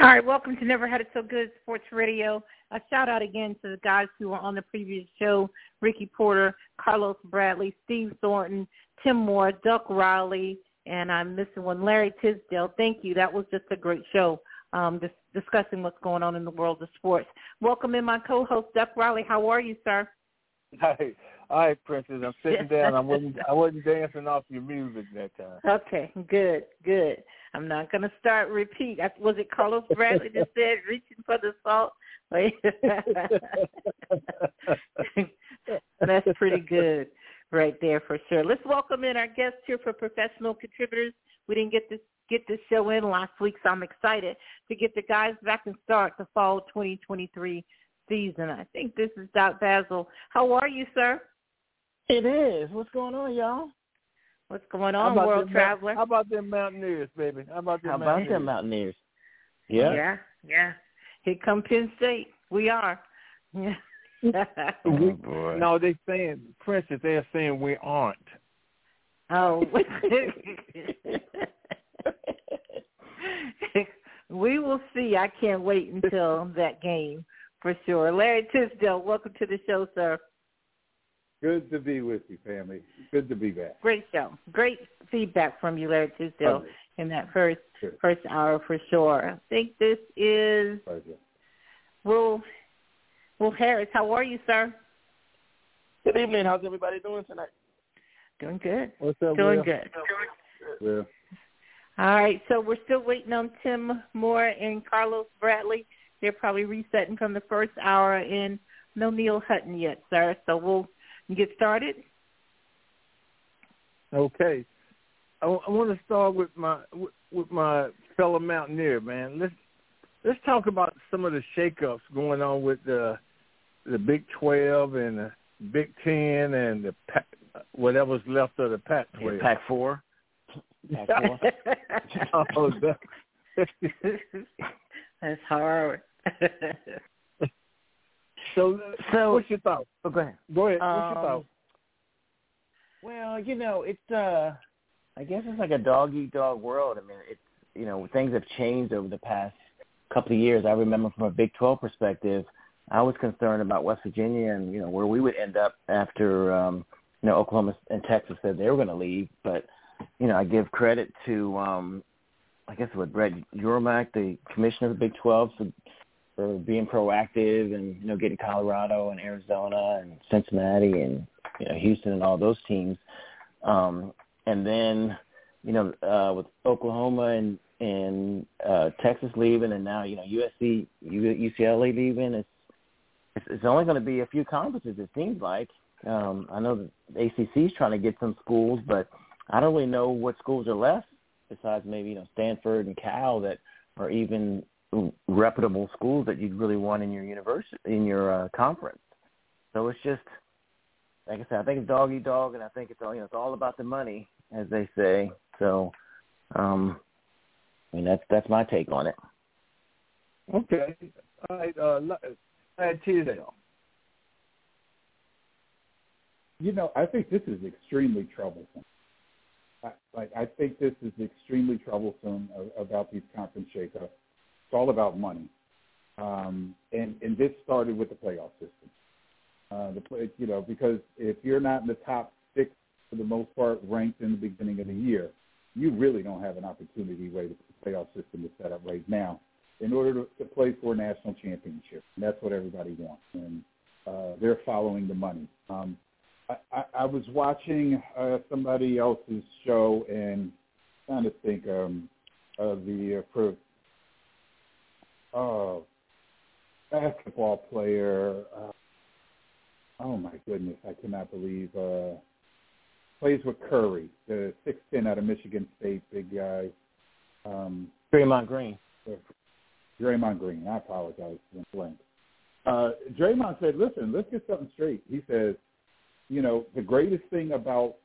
All right, welcome to Never Had It So Good Sports Radio. A shout out again to the guys who were on the previous show, Ricky Porter, Carlos Bradley, Steve Thornton, Tim Moore, Duck Riley, and I'm missing one, Larry Tisdale. Thank you. That was just a great show um, dis- discussing what's going on in the world of sports. Welcome in my co-host, Duck Riley. How are you, sir? Hi. All right, Princess. I'm sitting down. I wasn't I wasn't dancing off your music that time. Okay, good, good. I'm not going to start repeat. Was it Carlos Bradley that said reaching for the salt? That's pretty good right there for sure. Let's welcome in our guests here for professional contributors. We didn't get this get this show in last week, so I'm excited to get the guys back and start the fall 2023 season. I think this is Doc Basil. How are you, sir? It is. What's going on, y'all? What's going on, World them, Traveler? How about them Mountaineers, baby? How about them How Mountaineers? about them Mountaineers? Yeah. Yeah, yeah. Here come Penn State. We are. Yeah. Oh, we, boy. no, they're saying Princess. They're saying we aren't. oh. we will see. I can't wait until that game for sure. Larry Tisdale, welcome to the show, sir. Good to be with you, family. Good to be back. Great show. Great feedback from you, Larry Tisdale, Okay. in that first Sure. first hour for sure. I think this is Pleasure. Will Will Harris. How are you, sir? Good evening. How's everybody doing tonight? Doing good. What's up, Doing Will? good. Well, All right, so we're still waiting on Tim Moore and Carlos Bradley. They're probably resetting from the first hour, and no Neil Hutton yet, sir. So we'll get started. Okay. I, want to start with my with, with my fellow Mountaineer, man. Let's let's talk about some of the shakeups going on with the the Big Twelve and the Big Ten and the Pac, whatever's left of the Pac Yeah, twelve. Pack four. Pack four. oh, that, That's hard. so, So- what's your thought? oh, go ahead. Go ahead. What's Um, your thought? Well, you know, it's uh I guess it's like a dog eat dog world. I mean, it's you know, things have changed over the past couple of years. I remember from a Big 12 perspective, I was concerned about West Virginia and, you know, where we would end up after um, you know, Oklahoma and Texas said they were going to leave, but you know, I give credit to um I guess what Brett Yormark, the commissioner of the Big 12, for, for being proactive and you know getting Colorado and Arizona and Cincinnati and you know Houston and all those teams. Um, and then you know uh, with Oklahoma and and uh, Texas leaving, and now you know USC, UCLA leaving, it's it's, it's only going to be a few conferences. It seems like. Um, I know the ACC is trying to get some schools, but I don't really know what schools are left besides maybe you know Stanford and Cal that are even reputable schools that you'd really want in your university in your uh, conference. So it's just like I said, I think it's dog eat dog, and I think it's all you know it's all about the money, as they say. So, um, I mean that's that's my take on it. Okay. All right. Uh, Lad Tisdale. you know, I think this is extremely troublesome. I, like, I think this is extremely troublesome about these conference shakeups. It's all about money, um, and and this started with the playoff system. Uh, the play, you know, because if you're not in the top six for the most part ranked in the beginning of the year, you really don't have an opportunity way the playoff system is set up right now in order to, to play for a national championship. And that's what everybody wants, and uh, they're following the money. Um, I, I, was watching uh, somebody else's show and trying to think um, of the uh, pro, oh, basketball player. Uh, oh my goodness, I cannot believe uh, plays with Curry, the six ten out of Michigan State, big guy. Um, Draymond Green. Draymond Green. I apologize for the blank. uh, Draymond said, "Listen, let's get something straight." He says, "You know, the greatest thing about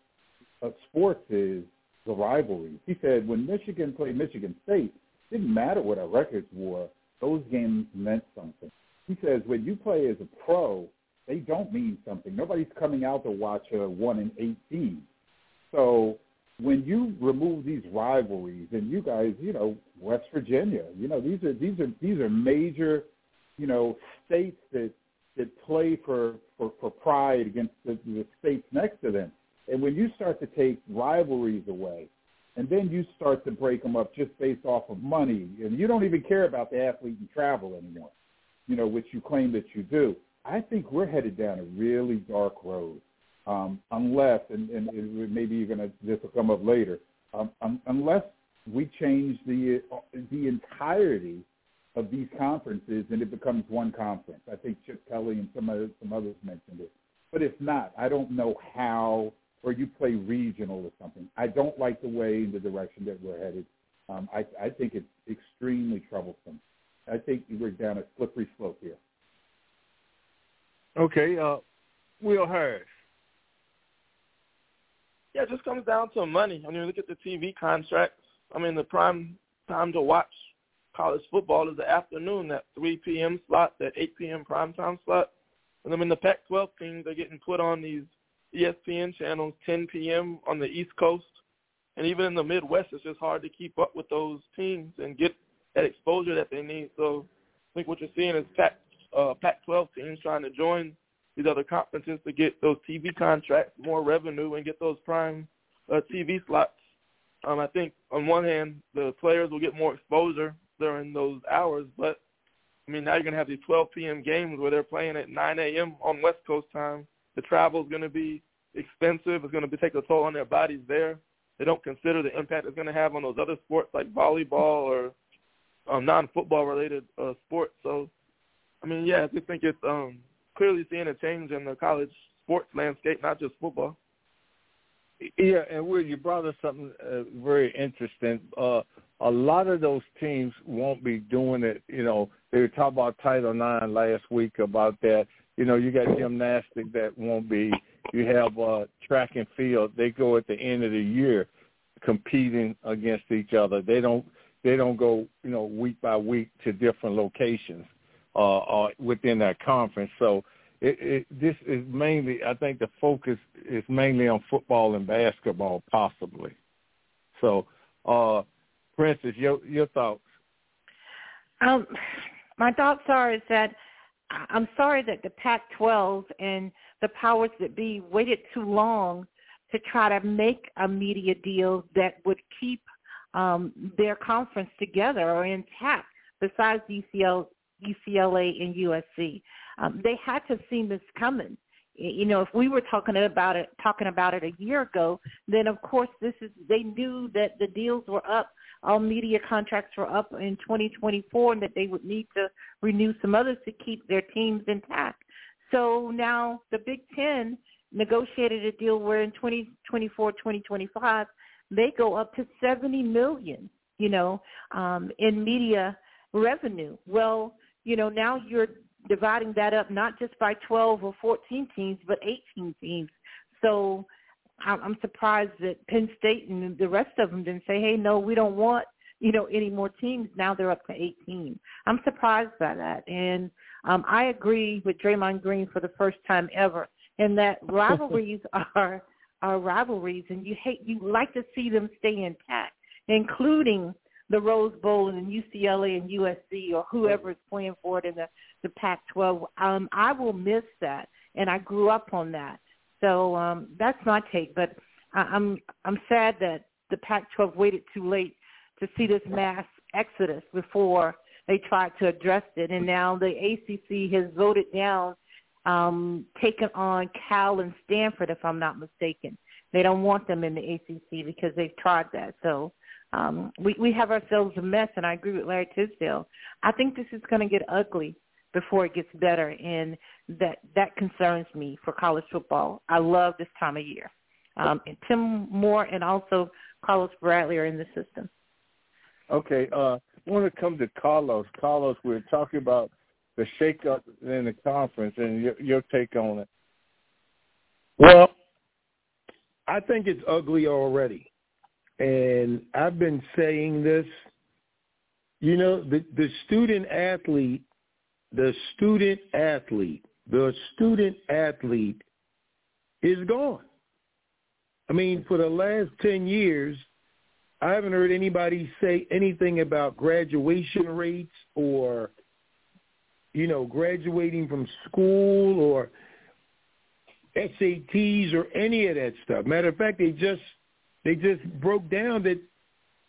uh, sports is the rivalry." He said, "When Michigan played Michigan State, it didn't matter what our records were; those games meant something." He says, "When you play as a pro, they don't mean something. Nobody's coming out to watch a one in eighteen. So when you remove these rivalries, and you guys, you know, West Virginia, you know, these are these are these are major, you know, states that that play for for, for pride against the, the states next to them. And when you start to take rivalries away, and then you start to break them up just based off of money, and you don't even care about the athlete and travel anymore, you know, which you claim that you do. I think we're headed down a really dark road um, unless, and, and maybe you're going to, this will come up later, um, um, unless we change the the entirety of these conferences and it becomes one conference. I think Chip Kelly and some other, some others mentioned it. But if not, I don't know how, or you play regional or something. I don't like the way in the direction that we're headed. Um, I, I think it's extremely troublesome. I think we're down a slippery slope here. Okay, uh, Will Harris. Yeah, it just comes down to money. I mean, look at the TV contracts. I mean, the prime time to watch college football is the afternoon, that 3 p.m. slot, that 8 p.m. prime time slot. And then in the Pac-12 teams, they're getting put on these ESPN channels 10 p.m. on the East Coast. And even in the Midwest, it's just hard to keep up with those teams and get that exposure that they need. So I think what you're seeing is Pac, uh, Pac-12 teams trying to join these other conferences to get those TV contracts, more revenue, and get those prime uh, TV slots. Um, I think on one hand, the players will get more exposure during those hours, but I mean now you're going to have these 12 p.m. games where they're playing at 9 a.m. on West Coast time. The travel is going to be expensive. It's going to take a toll on their bodies there. They don't consider the impact it's going to have on those other sports like volleyball or um, non-football related uh, sports. So, I mean, yeah, I just think it's um, clearly seeing a change in the college sports landscape, not just football. Yeah, and Will, you brought us something uh, very interesting. Uh, a lot of those teams won't be doing it. You know, they were talking about Title IX last week about that. You know, you got gymnastics that won't be. You have uh, track and field. They go at the end of the year competing against each other. They don't. They don't go. You know, week by week to different locations uh, uh, within that conference. So it, it, this is mainly, I think the focus is mainly on football and basketball, possibly. So, uh, Princess, your your thoughts? Um, my thoughts are is that I'm sorry that the Pac-12 and the powers that be waited too long to try to make a media deal that would keep um, their conference together or intact. Besides UCL, UCLA and USC. Um, they had to seen this coming. You know, if we were talking about it, talking about it a year ago, then of course this is. They knew that the deals were up, all media contracts were up in 2024, and that they would need to renew some others to keep their teams intact. So now the Big Ten negotiated a deal where in 2024, 2025, they go up to 70 million. You know, um, in media revenue. Well, you know, now you're dividing that up not just by 12 or 14 teams, but 18 teams. So I'm surprised that Penn State and the rest of them didn't say, hey, no, we don't want, you know, any more teams. Now they're up to 18. I'm surprised by that. And um, I agree with Draymond Green for the first time ever in that rivalries are are rivalries and you hate you like to see them stay intact, including the Rose Bowl and UCLA and USC or whoever is playing for it in the the Pac-12. Um, I will miss that, and I grew up on that. So um, that's my take. But I, I'm I'm sad that the Pac-12 waited too late to see this mass exodus before they tried to address it, and now the ACC has voted down um, taking on Cal and Stanford, if I'm not mistaken. They don't want them in the ACC because they've tried that. So um, we, we have ourselves a mess, and I agree with Larry Tisdale. I think this is going to get ugly before it gets better, and that that concerns me for college football. I love this time of year. Um, and Tim Moore and also Carlos Bradley are in the system. Okay, uh, I want to come to Carlos. Carlos, we're talking about the shakeup in the conference and your, your take on it. Well, I think it's ugly already. And I've been saying this, you know, the, the student athlete, the student athlete, the student athlete is gone. I mean, for the last 10 years, I haven't heard anybody say anything about graduation rates or, you know, graduating from school or SATs or any of that stuff. Matter of fact, they just they just broke down that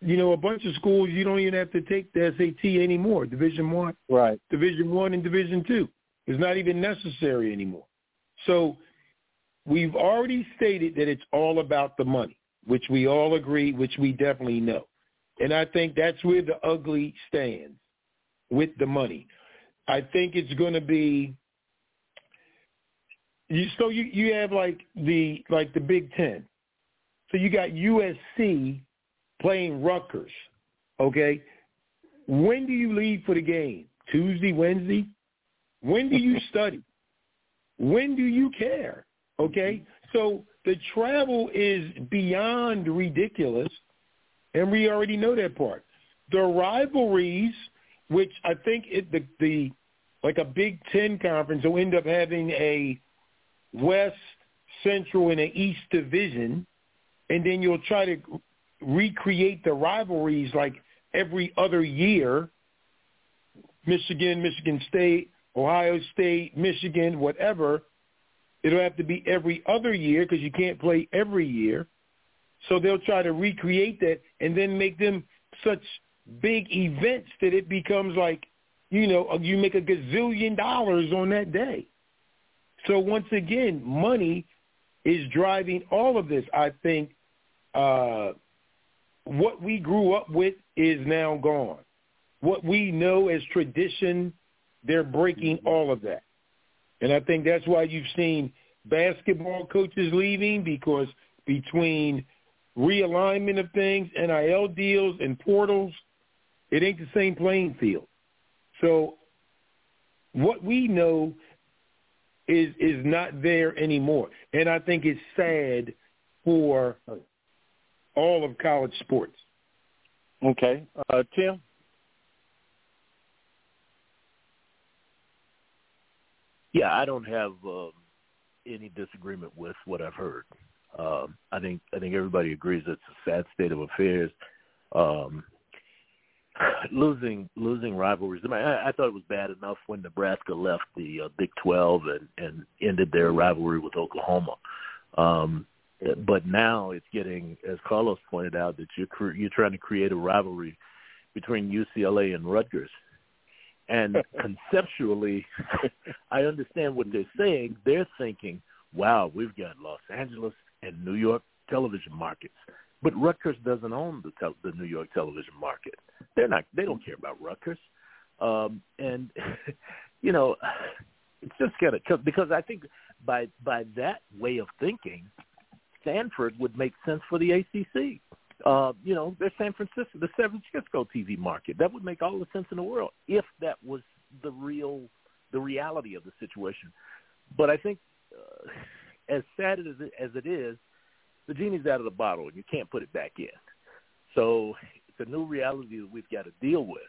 you know a bunch of schools you don't even have to take the SAT anymore. Division one, right? Division one and Division two is not even necessary anymore. So we've already stated that it's all about the money, which we all agree, which we definitely know, and I think that's where the ugly stands with the money. I think it's going to be you, so you you have like the like the Big Ten. So you got USC playing Rutgers. Okay, when do you leave for the game? Tuesday, Wednesday. When do you study? When do you care? Okay, so the travel is beyond ridiculous, and we already know that part. The rivalries, which I think it, the the like a Big Ten conference will end up having a West, Central, and an East Division, and then you'll try to recreate the rivalries like every other year. Michigan, Michigan State, Ohio State, Michigan, whatever. It'll have to be every other year because you can't play every year. So they'll try to recreate that and then make them such big events that it becomes like, you know, you make a gazillion dollars on that day. So once again, money is driving all of this. I think uh, what we grew up with is now gone. What we know as tradition, they're breaking mm-hmm. all of that. And I think that's why you've seen basketball coaches leaving because between realignment of things, NIL deals, and portals, it ain't the same playing field. So what we know is is not there anymore, and I think it's sad for oh, all of college sports. Okay, uh, Tim. Yeah, I don't have um, any disagreement with what I've heard. Um, I think I think everybody agrees it's a sad state of affairs. Um, losing losing rivalries. I, mean, I, I thought it was bad enough when Nebraska left the uh, Big 12 and and ended their rivalry with Oklahoma. Um, but now it's getting, as Carlos pointed out, that you're cre- you're trying to create a rivalry between UCLA and Rutgers. And conceptually, I understand what they're saying. They're thinking, "Wow, we've got Los Angeles and New York television markets." But Rutgers doesn't own the tel- the New York television market. They're not. They don't care about Rutgers, um, and you know, it's just kind of because I think by by that way of thinking, Stanford would make sense for the ACC. Uh, you know, they're San Francisco, the San Francisco TV market. That would make all the sense in the world if that was the real, the reality of the situation. But I think, uh, as sad as it, as it is, the genie's out of the bottle, and you can't put it back in. So it's a new reality that we've got to deal with.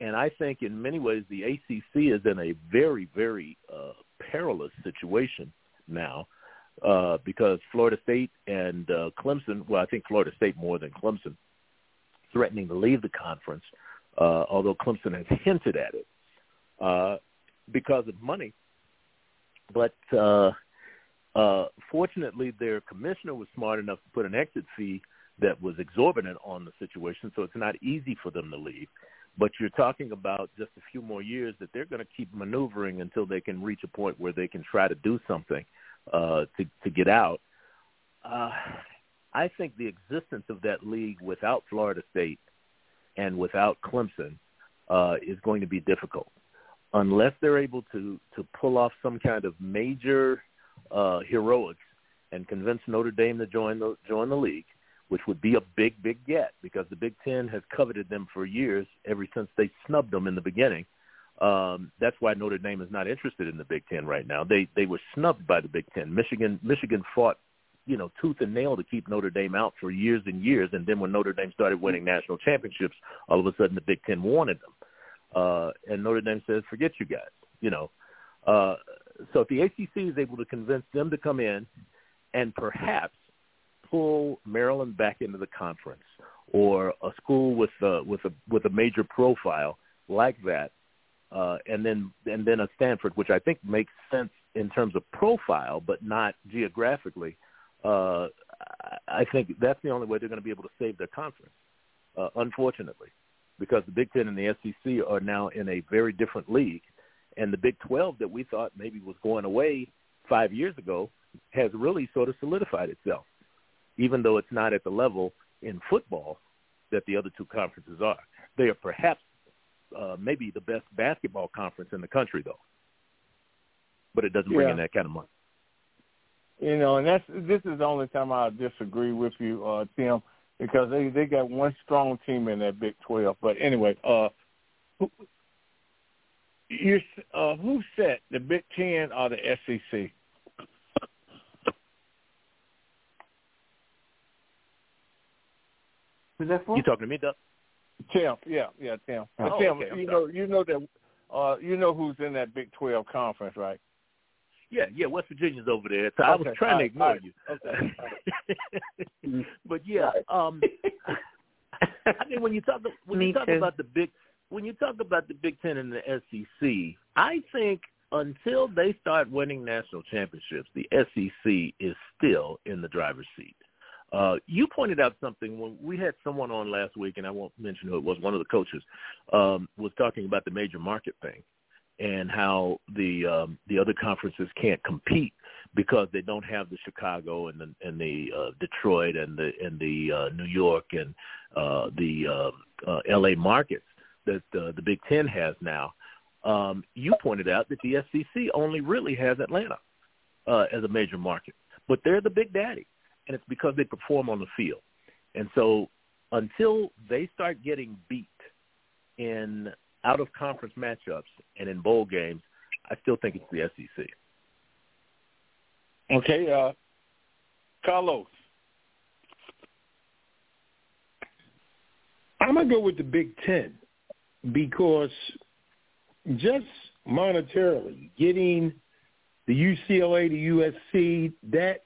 And I think in many ways the ACC is in a very, very uh, perilous situation now uh, because Florida State and uh, Clemson, well, I think Florida State more than Clemson, threatening to leave the conference, uh, although Clemson has hinted at it uh, because of money. But uh, uh, fortunately, their commissioner was smart enough to put an exit fee that was exorbitant on the situation, so it's not easy for them to leave. But you're talking about just a few more years that they're going to keep maneuvering until they can reach a point where they can try to do something uh, to to get out. Uh, I think the existence of that league without Florida State and without Clemson uh, is going to be difficult unless they're able to to pull off some kind of major uh, heroics and convince Notre Dame to join the join the league, which would be a big, big get because the Big Ten has coveted them for years, ever since they snubbed them in the beginning. Um, that's why Notre Dame is not interested in the Big Ten right now. They they were snubbed by the Big Ten. Michigan Michigan fought, you know, tooth and nail to keep Notre Dame out for years and years, and then when Notre Dame started winning national championships, all of a sudden the Big Ten wanted them, uh, and Notre Dame says, "Forget you guys," you know. Uh, so if the ACC is able to convince them to come in, and perhaps pull Maryland back into the conference, or a school with a, with a with a major profile like that uh, and then and then a Stanford, which I think makes sense in terms of profile, but not geographically. Uh, I think that's the only way they're going to be able to save their conference. Uh, unfortunately, because the Big Ten and the SEC are now in a very different league, and the Big Twelve that we thought maybe was going away five years ago has really sort of solidified itself, even though it's not at the level in football that the other two conferences are. They are perhaps uh, maybe the best basketball conference in the country, though. But it doesn't bring yeah. in that kind of money. You know, and that's this is the only time I disagree with you, uh, Tim, because they they got one strong team in that Big Twelve. But anyway, uh, who, you uh, who set the Big Ten or the SEC? Who's that for? You talking to me, Doug? Tim, yeah, yeah, Tim. Oh, Tim, okay, you sorry. know, you know that, uh, you know who's in that Big Twelve conference, right? Yeah, yeah. West Virginia's over there. So I was trying all to ignore all right, you. okay, but yeah, um, I mean, when you talk when Me you talk too. about the big when you talk about the Big Ten and the SEC, I think until they start winning national championships, the SEC is still in the driver's seat. Uh, you pointed out something when we had someone on last week, and I won't mention who it was. One of the coaches um, was talking about the major market thing and how the um, the other conferences can't compete because they don't have the Chicago and the and the uh, Detroit and the and the uh, New York and uh, the uh, uh, L.A. markets that uh, the Big Ten has now. Um, you pointed out that the SEC only really has Atlanta uh, as a major market, but they're the big daddy, and it's because they perform on the field. And so until they start getting beat in out of conference matchups and in bowl games, I still think it's the SEC. Okay, uh, Carlos. I'm gonna go with the Big Ten because just monetarily getting the UCLA to USC that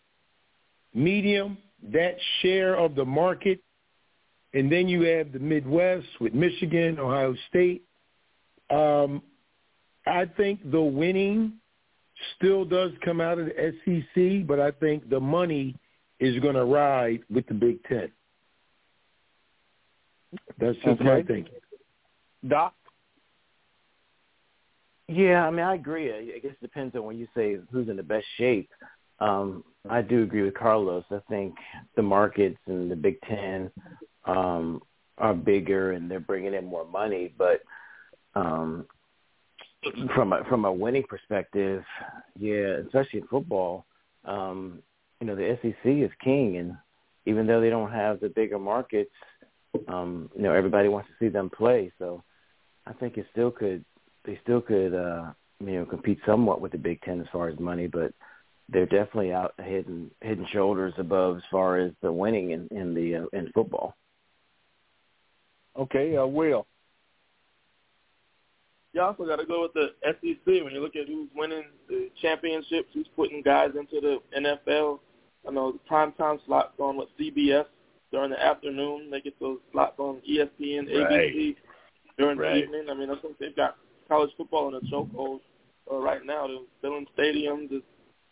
medium, that share of the market, and then you have the Midwest with Michigan, Ohio State. Um, I think the winning still does come out of the SEC, but I think the money is going to ride with the Big Ten. That's just my thinking. Doc. Yeah, I mean, I agree. I I guess it depends on when you say who's in the best shape. Um, I do agree with Carlos. I think the markets and the Big Ten um, are bigger and they're bringing in more money. But um, from a, from a winning perspective, yeah, especially in football, um, you know, the SEC is king, and even though they don't have the bigger markets, um, you know, everybody wants to see them play. So I think it still could they still could uh you know compete somewhat with the Big Ten as far as money, but they're definitely out head and head and shoulders above as far as the winning in in the uh, in football. Okay, uh, Will. You also got to go with the SEC when you look at who's winning the championships, who's putting guys into the NFL. I know the primetime slots on with CBS during the afternoon. They get those slots on E ESPN, ABC during Right. the evening. I mean, I think they've got college football in a chokehold uh, right now. They're filling stadiums. It's,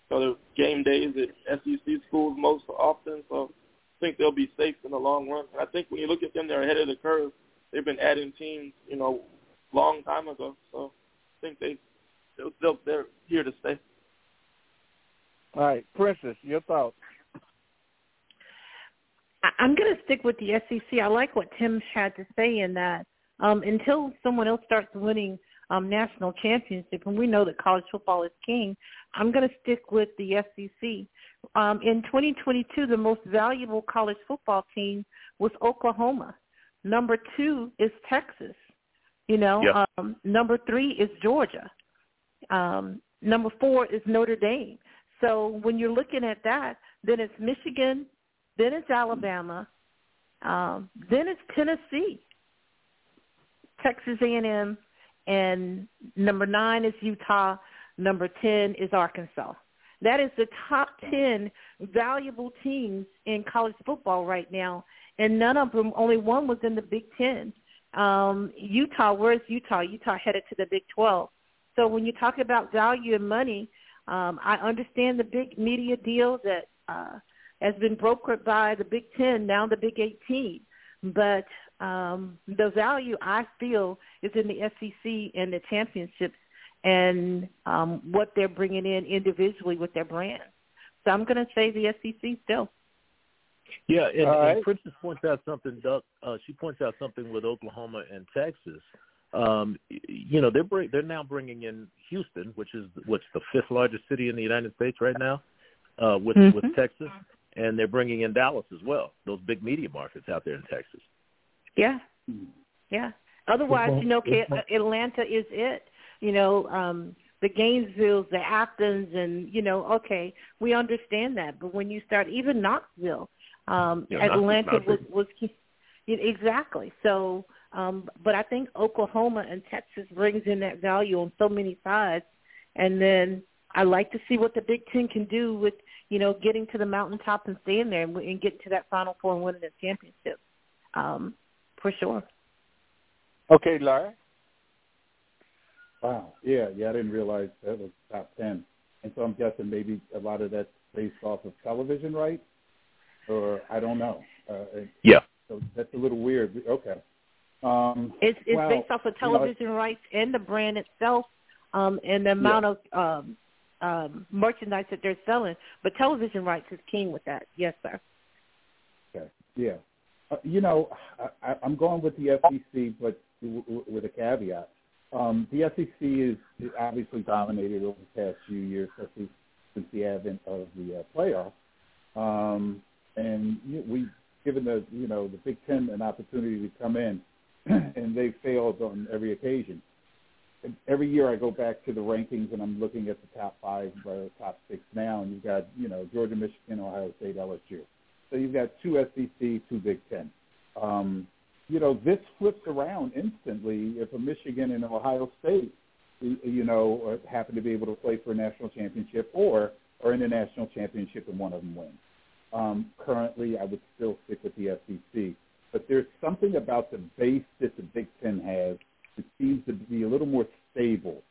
so there's game days at SEC schools most often. So I think they'll be safe in the long run. And I think when you look at them, they're ahead of the curve. They've been adding teams, you know, long time ago. So I think they they'll, they'll, they're here to stay. All right, Princess, your thoughts. I- I'm going to stick with the SEC. I like what Tim had to say in that um, until someone else starts winning um, national championship, and we know that college football is king, I'm going to stick with the SEC. Um, in 2022, the most valuable college football team was Oklahoma. Number two is Texas. You know, Yeah. um, number three is Georgia. Um, number four is Notre Dame. So when you're looking at that, then it's Michigan, then it's Alabama, um, then it's Tennessee, Texas A&M, and number nine is Utah. Number ten is Arkansas. That is the top ten valuable teams in college football right now, and none of them. Only one was in the Big Ten. Um, Utah, where's Utah? Utah headed to the Big Twelve. So when you talk about value and money, um, I understand the big media deal that uh, has been brokered by the Big Ten, now the Big 18. But um, the value I feel is in the SEC and the championships and um, what they're bringing in individually with their brands. So I'm going to say the SEC still. Yeah, and, All right. and Princess points out something. Duck, uh, she points out something with Oklahoma and Texas. Um, you know, they're bring, they're now bringing in Houston, which is what's the fifth largest city in the United States right now, uh, with Mhm. with Texas, and they're bringing in Dallas as well. Those big media markets out there in Texas. Yeah, Hmm. yeah. Otherwise, you know, Ca- Atlanta is it. You know, um, the Gainesvilles, the Athens, and you know, okay, we understand that. But when you start, even Knoxville, um, Yeah, Atlanta was was key- exactly. So, um, but I think Oklahoma and Texas brings in that value on so many sides, and then I like to see what the Big Ten can do with you know getting to the mountaintop and staying there and, and getting to that Final Four and winning the championship. Um, for sure. Okay, Larry. Wow. Yeah, yeah, I didn't realize that was top ten. And so I'm guessing maybe a lot of that's based off of television rights, or I don't know. Uh, Yeah. so that's a little weird. Okay. Um, It's it's well, based off of you know, television rights and the brand itself, um, and the amount of um, um, merchandise that they're selling. But television rights is king with that. Yes, sir. Okay. Yeah. Uh, you know, I, I'm going with the SEC, but w- w- with a caveat. Um, the SEC is obviously dominated over the past few years, especially since the advent of the uh, playoffs. Um, and you we given the you know the Big Ten an opportunity to come in, and they failed on every occasion. Every year I go back to the rankings and I'm looking at the top five or top six now, and you've got you know Georgia, Michigan, Ohio State, LSU. So you've got two SEC, two Big Ten. Um, you know, this flips around instantly if a Michigan and Ohio State, you know, uh, happen to be able to play for a national championship or or in a national championship and one of them wins. Um, currently, I would still stick with the SEC, but there's something about the base that the Big Ten has that seems to be a little more stable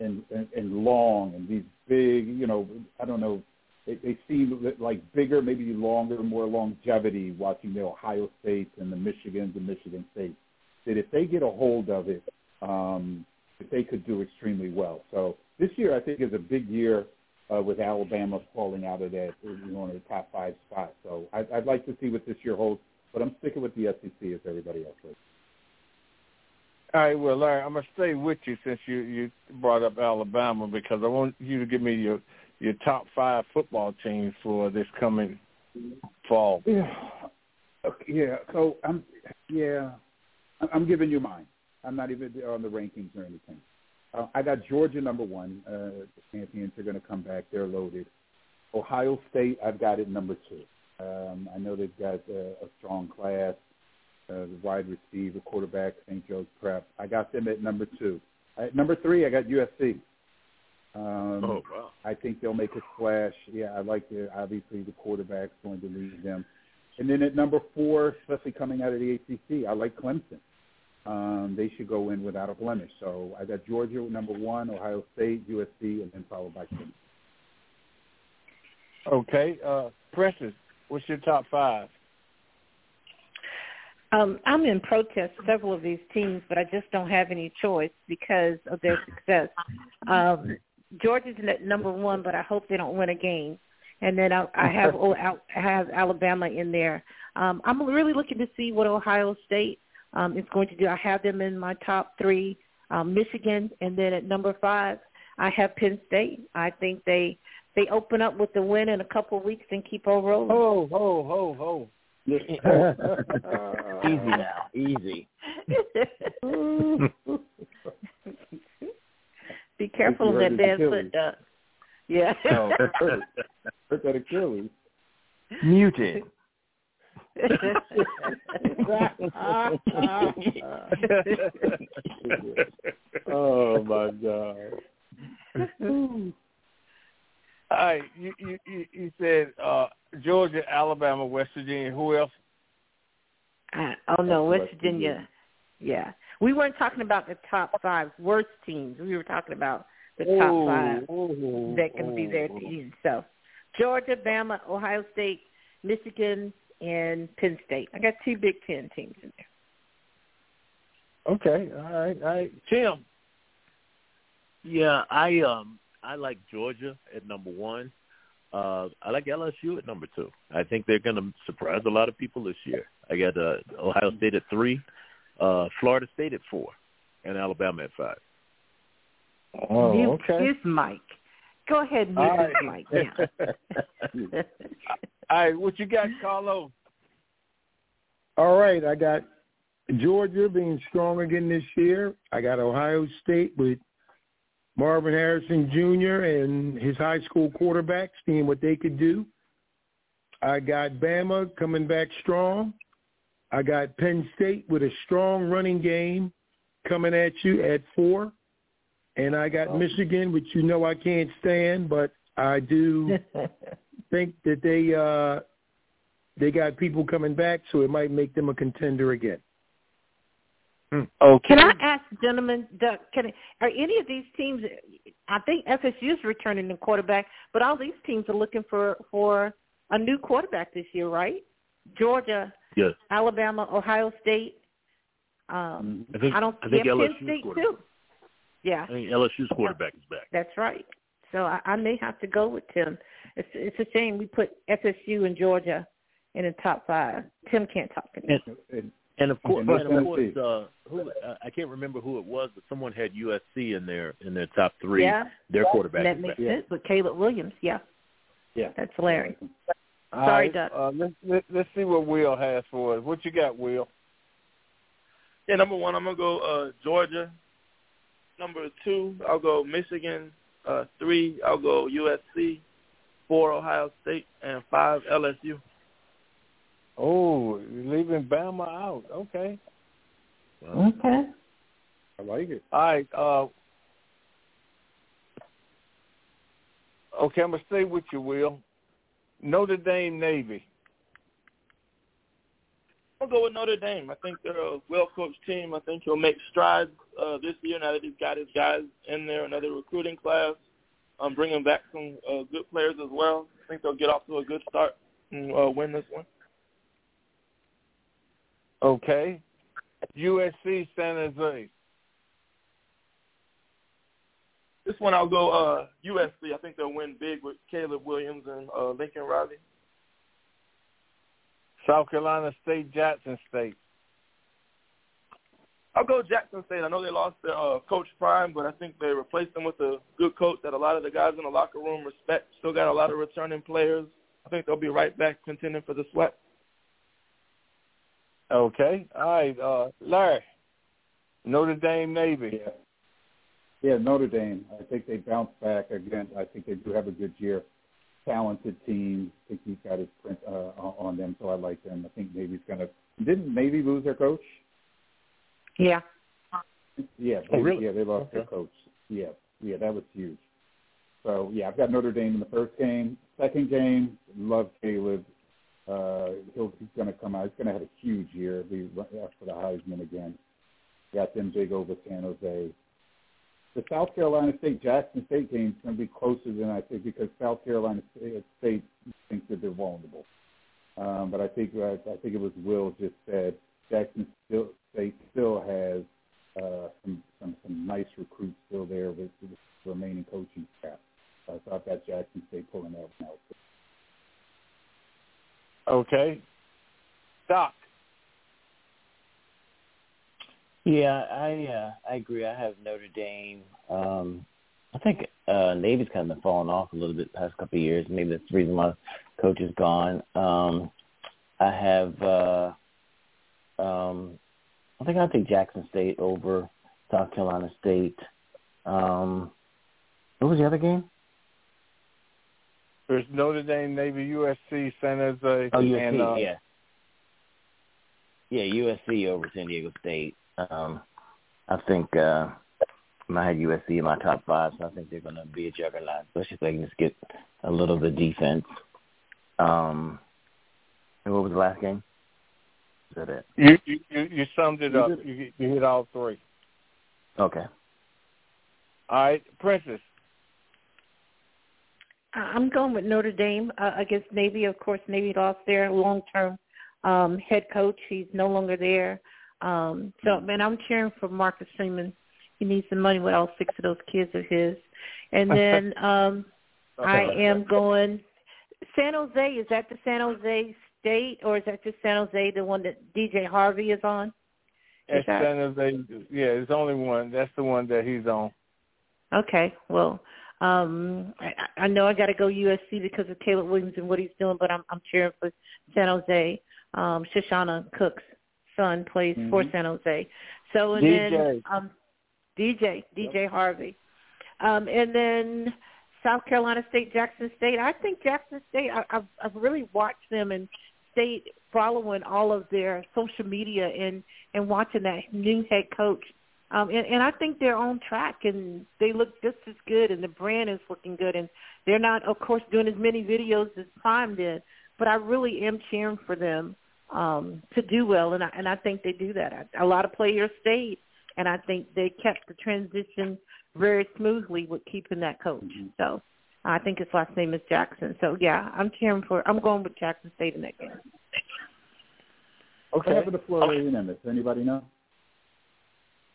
and, and, and long and these big, you know, I don't know, they, they seem like bigger, maybe longer, more longevity watching the Ohio States and the Michigans and Michigan States. That if they get a hold of it, um, that they could do extremely well. So this year, I think, is a big year uh, with Alabama falling out of that, you know, in the top five spot. So I'd, I'd like to see what this year holds, but I'm sticking with the SEC as everybody else is. All right, well, Larry, I'm gonna stay with you since you you brought up Alabama because I want you to give me your your top five football teams for this coming fall. Yeah. Okay, yeah. So I'm yeah, I'm- giving you mine. I'm not even on the rankings or anything. Uh, I got Georgia number one. Uh, the champions are going to come back. They're loaded. Ohio State, I've got it number two. Um, I know they've got uh, a strong class. Uh, the wide receiver, quarterback, St. Joe's Prep. I got them at number two. At number three, I got USC. Um, Oh wow. I think they'll make a splash. Yeah, I like the obviously the quarterback's going to lead them. And then at number four, especially coming out of the ACC, I like Clemson. Um, they should go in without a blemish. So I got Georgia number one, Ohio State, USC, and then followed by Clemson. Okay, uh, Precious, what's your top five? Um, I'm in protest several of these teams, but I just don't have any choice because of their success. Um, Georgia's at number one, but I hope they don't win a game. And then I, I have I have Alabama in there. Um, I'm really looking to see what Ohio State um, is going to do. I have them in my top three. Um, Michigan, and then at number five, I have Penn State. I think they they open up with the win in a couple of weeks and keep on rolling. Ho ho ho ho. Easy now, easy. careful of that bad foot, Doug. Yeah. oh, hurt. hurt that Achilles. Muted. oh my god. All right, you you you said uh, Georgia, Alabama, West Virginia. Who else? Uh, oh no, West Virginia. Yeah, we weren't talking about the top five worst teams. We were talking about the top Ooh, five ooh, that can be their ooh. teams. So, Georgia, Bama, Ohio State, Michigan, and Penn State. I got two Big Ten teams in there. Okay, all right, all right. Tim. Yeah, I um I like Georgia at number one. Uh, I like LSU at number two. I think they're going to surprise a lot of people this year. I got uh, Ohio State at three, uh, Florida State at four, and Alabama at five. Oh, Mute okay. his mic. Go ahead, mute All his mic now. All right, what you got, Carlo? All right, I got Georgia being strong again this year. I got Ohio State with Marvin Harrison Jr. and his high school quarterback, seeing what they could do. I got Bama coming back strong. I got Penn State with a strong running game coming at you at four. And I got Michigan, which you know I can't stand, but I do think that they uh they got people coming back, so it might make them a contender again. Okay. Can I ask, gentlemen, Doug, can are any of these teams? I think FSU is returning the quarterback, but all these teams are looking for for a new quarterback this year, right? Georgia, Yes, Alabama, Ohio State. Um, I think I don't. I think yeah, Penn LSU's State quarterback. too. Yeah, I think LSU's quarterback is back. that's right. So I, I may have to go with Tim. It's it's a shame we put FSU and Georgia in the top five. Tim can't talk to me. And, And, and of course, And and of course, uh, who uh, I can't remember who it was, but someone had USC in their in their top three. Yeah, Their quarterback that is makes back. Yeah. sense. But Caleb Williams, yeah, yeah. that's hilarious. Sorry, right, Doug. Uh, let's let, let's see what Will has for us. What you got, Will? Yeah, number one, I'm gonna go uh, Georgia. Number two, I'll go Michigan. Uh, three, I'll go USC. Four, Ohio State, and five, LSU. Oh, you're leaving Bama out. Okay. Okay. I like it. All right. Uh, okay, I'm gonna stay with you, Will. Notre Dame Navy. I'll go with Notre Dame. I think they're a well-coached team. I think he'll make strides uh, this year now that he's got his guys in there, another recruiting class, um, bringing back some uh, good players as well. I think they'll get off to a good start and uh, win this one. Okay. USC San Jose. This one I'll go uh, USC. I think they'll win big with Caleb Williams and uh, Lincoln Riley. South Carolina State, Jackson State. I'll go Jackson State. I know they lost their uh, coach Prime, but I think they replaced him with a good coach that a lot of the guys in the locker room respect. Still got a lot of returning players. I think they'll be right back contending for the SWAC. Okay. All right. Uh, Larry. Notre Dame Navy. Yeah. Yeah, Notre Dame. I think they bounce back again. I think they do have a good year. Talented team. I think he's got his print uh, on them, so I like them. I think Navy's going to. Didn't Navy lose their coach? Yeah. Yeah. Oh, really? Yeah, they lost their coach. Yeah, yeah, that was huge. So yeah, I've got Notre Dame in the first game. Second game, love Caleb. Uh, he'll, he's going to come out. He's going to have a huge year. Be up for the Heisman again. Got them big over San Jose. The South Carolina State Jackson State game is going to be closer than I think because South Carolina State thinks that they're vulnerable. Um, but I think uh, I think it was Will just said Jackson still State still has uh, some, some some nice recruits still there with, with the remaining coaching staff. Uh, so I've got Jackson State pulling that one out. Okay. Doc. Yeah, I uh, I agree. I have Notre Dame. Um, I think uh, Navy's kind of been falling off a little bit the past couple of years. Maybe that's the reason why coach is gone. Um, I have. Uh, um, I think I'll take Jackson State over South Carolina State. Um, What was the other game? There's Notre Dame, Navy, USC, San Jose. Oh, USC, and, uh, yeah. Yeah, USC over San Diego State. Um, I think uh, I had USC in my top five, so I think they're going to be a juggernaut, especially if they can just get a little bit of defense. Um, and what was the last game? Is that it? You you you, you summed it You up. did- You, you hit all three. Okay. All right, Princess. I- I'm going with Notre Dame uh, against Navy. Of course, Navy lost their long-term um, head coach. He's no longer there. Um, so, man, I'm cheering for Marcus Freeman. He needs some money with all six of those kids of his. And then um, I am going San Jose. Is that the San Jose State, or is that just San Jose, the one that DJ Harvey is on? Is It's that- San Jose. Yeah, it's only one. That's the one that he's on. Okay, well, um, I, I know I got to go USC because of Caleb Williams and what he's doing, but I'm I'm cheering for San Jose. Um, Shoshana Cook's son plays for Mhm. San Jose. So and DJ. then um, DJ DJ Harvey, um, and then South Carolina State, Jackson State. I think Jackson State. I, I've I've really watched them and stayed following all of their social media and and watching that new head coach um, and, and I think they're on track, and they look just as good, and the brand is looking good, and they're not, of course, doing as many videos as Prime did, but I really am cheering for them um, to do well, and I, and I think they do that. I, a lot of players stayed, and I think they kept the transition very smoothly with keeping that coach. So I think his last name is Jackson. So yeah, I'm cheering for. I'm going with Jackson State in that game. What happened to Florida A&M? Does anybody know?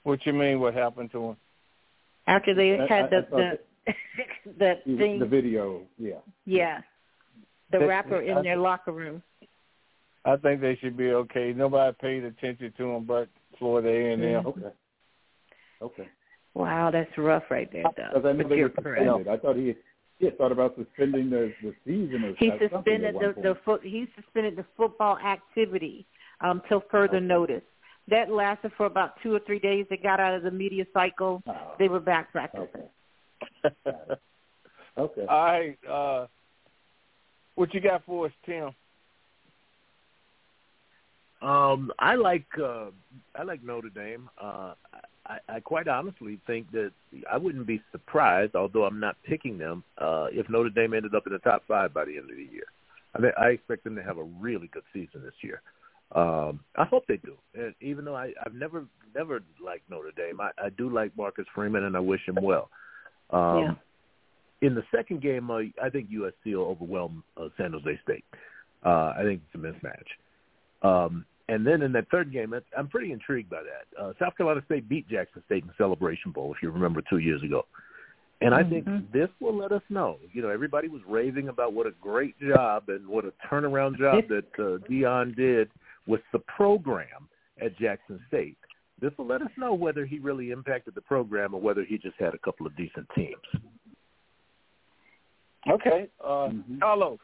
What you mean? What happened to him? After they I- had I- the I the that The, thing, the video, yeah. yeah, the That- rapper in I- their locker room. I think they should be okay. Nobody paid attention to them but Florida A and M. Okay. Okay. Wow, that's rough right there, Doug. Because I know But they you're were correct. suspended. I thought he he had thought about suspending the the season or He suspended the the foot. He suspended the football activity um, till further Okay. notice. That lasted for about two or three days. They got out of the media cycle. Oh, They were back practicing. okay. Okay. All right. Uh, what you got for us, Tim? Um, I like uh, I like Notre Dame. Uh, I, I quite honestly think that I wouldn't be surprised, although I'm not picking them, uh, if Notre Dame ended up in the top five by the end of the year. I, mean, I expect them to have a really good season this year. Um, I hope they do. And even though I, I've never never liked Notre Dame, I, I do like Marcus Freeman, and I wish him well. Um, Yeah. In the second game, uh, I think USC will overwhelm uh, San Jose State. Uh, I think it's a mismatch. Um, and then in that third game, I'm pretty intrigued by that. Uh, South Carolina State beat Jackson State in the Celebration Bowl, if you remember, two years ago. And I think Mhm. this will let us know. You know, everybody was raving about what a great job and what a turnaround job that uh, Deion did with the program at Jackson State. This will let us know whether he really impacted the program or whether he just had a couple of decent teams. Okay. Uh, Mhm. Carlos.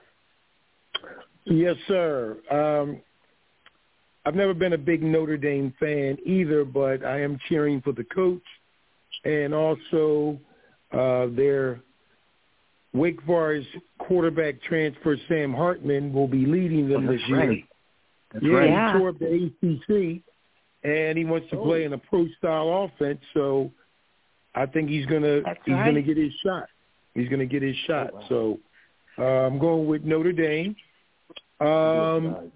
Yes, sir. Um, I've never been a big Notre Dame fan either, but I am cheering for the coach and also uh, their Wake Forest quarterback transfer Sam Hartman will be leading them this year. That's yeah, right. Yeah. he tore up the ACC, and he wants to play in a pro style offense. So I think he's gonna That's he's right. gonna get his shot. He's gonna get his shot. So uh, I'm going with Notre Dame. Um,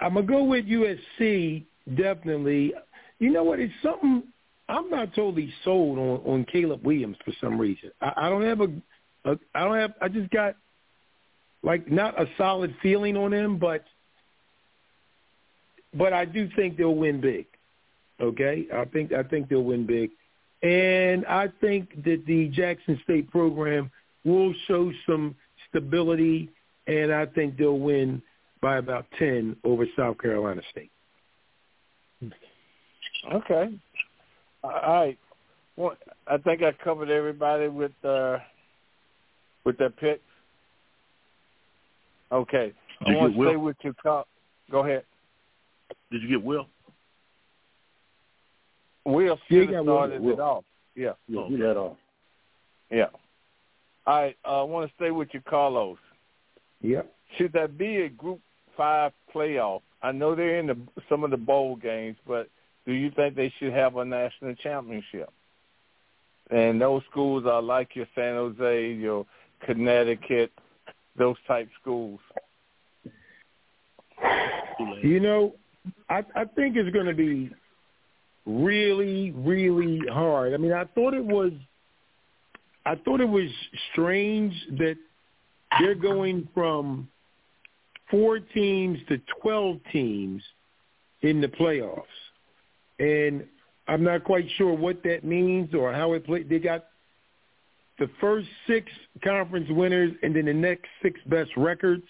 I'm gonna go with USC definitely. You know what? It's something I'm not totally sold on on Caleb Williams for some reason. I, I don't have a, a I don't have I just got like not a solid feeling on him, but but I do think they'll win big. Okay, I think I think they'll win big, and I think that the Jackson State program will show some stability, and I think they'll win by about ten over South Carolina State. Okay. All right. Well, I think I covered everybody with uh, with their picks. Okay. Did I want to Will? stay with your call. Go ahead. Did you get Will? Will Yeah, should you have got Will. started Will. it off. Yeah. Yeah, Okay. he off. Yeah. I uh, want to stay with you, Carlos. Yeah. Should that be a Group Five playoff? I know they're in the, some of the bowl games, but do you think they should have a national championship? And those schools are like your San Jose, your Connecticut, those type schools. You know, I, I think it's going to be really, really hard. I mean, I thought it was, I thought it was strange that they're going from four teams to twelve teams in the playoffs, and I'm not quite sure what that means or how it played. They got the first six conference winners and then the next six best records.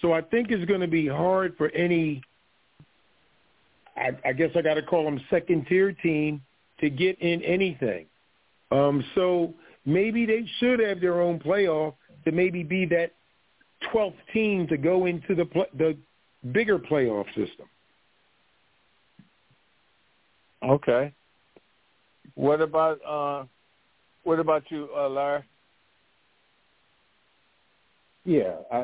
So I think it's going to be hard for any I, I guess I got to call them second tier team to get in anything. Um, so maybe they should have their own playoff to maybe be that 12th team to go into the the bigger playoff system. Okay. What about uh, what about you, uh, Larry? Yeah, I,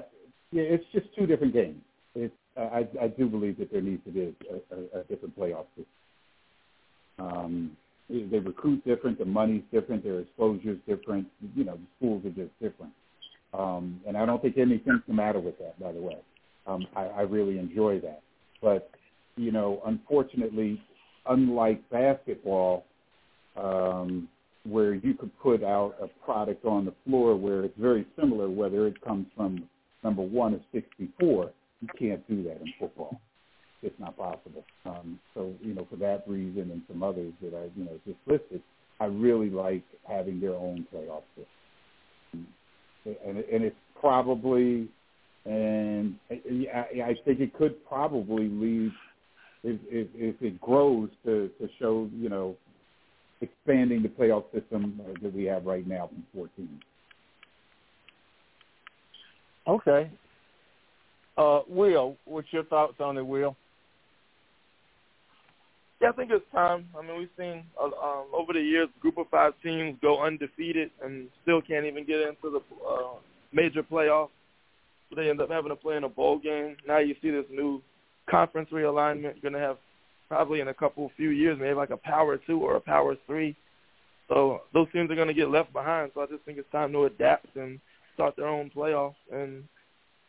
yeah, it's just two different games. It's I, I do believe that there needs to be a, a, a different playoff system. Um, they recruit different, the money's different, their exposure's different. You know, the schools are just different. Um, and I don't think anything's the matter with that, by the way. Um, I, I really enjoy that. But, you know, unfortunately, unlike basketball, um, where you could put out a product on the floor where it's very similar, whether it comes from number one or 64, you can't do that in football. It's not possible. Um, so, you know, for that reason and some others that I, you know, just listed, I really like having their own playoff system. And, and it's probably, and I, I think it could probably lead, if, if, if it grows, to, to show, you know, expanding the playoff system that we have right now from 14. Okay. Uh, Will, what's your thoughts on it, Will? Yeah, I think it's time. I mean, we've seen uh, um, over the years group of five teams go undefeated and still can't even get into the uh, major playoffs. They end up having to play in a bowl game. Now you see this new conference realignment. Going to have probably in a couple few years maybe like a power two or a power three. So those teams are going to get left behind. So I just think it's time to adapt and start their own playoffs and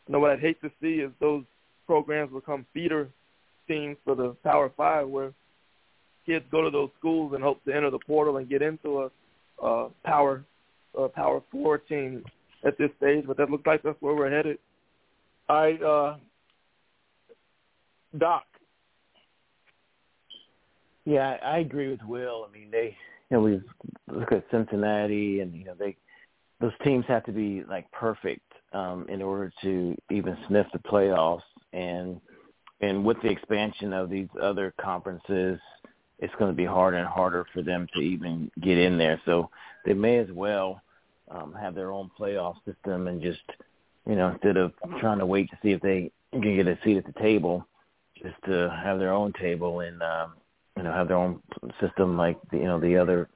you know what I'd hate to see is those programs become feeder teams for the Power Five, where kids go to those schools and hope to enter the portal and get into a, a Power a Power Four team at this stage. But that looks like that's where we're headed. All right, uh, Doc. Yeah, I, agree with Will. I mean, they, you know, we look at Cincinnati, and you know, they those teams have to be like perfect um, in order to even sniff the playoffs. And and with the expansion of these other conferences, it's going to be harder and harder for them to even get in there. So they may as well um, have their own playoff system and just, you know, instead of trying to wait to see if they can get a seat at the table, just to have their own table and, um, you know, have their own system like the, you know the other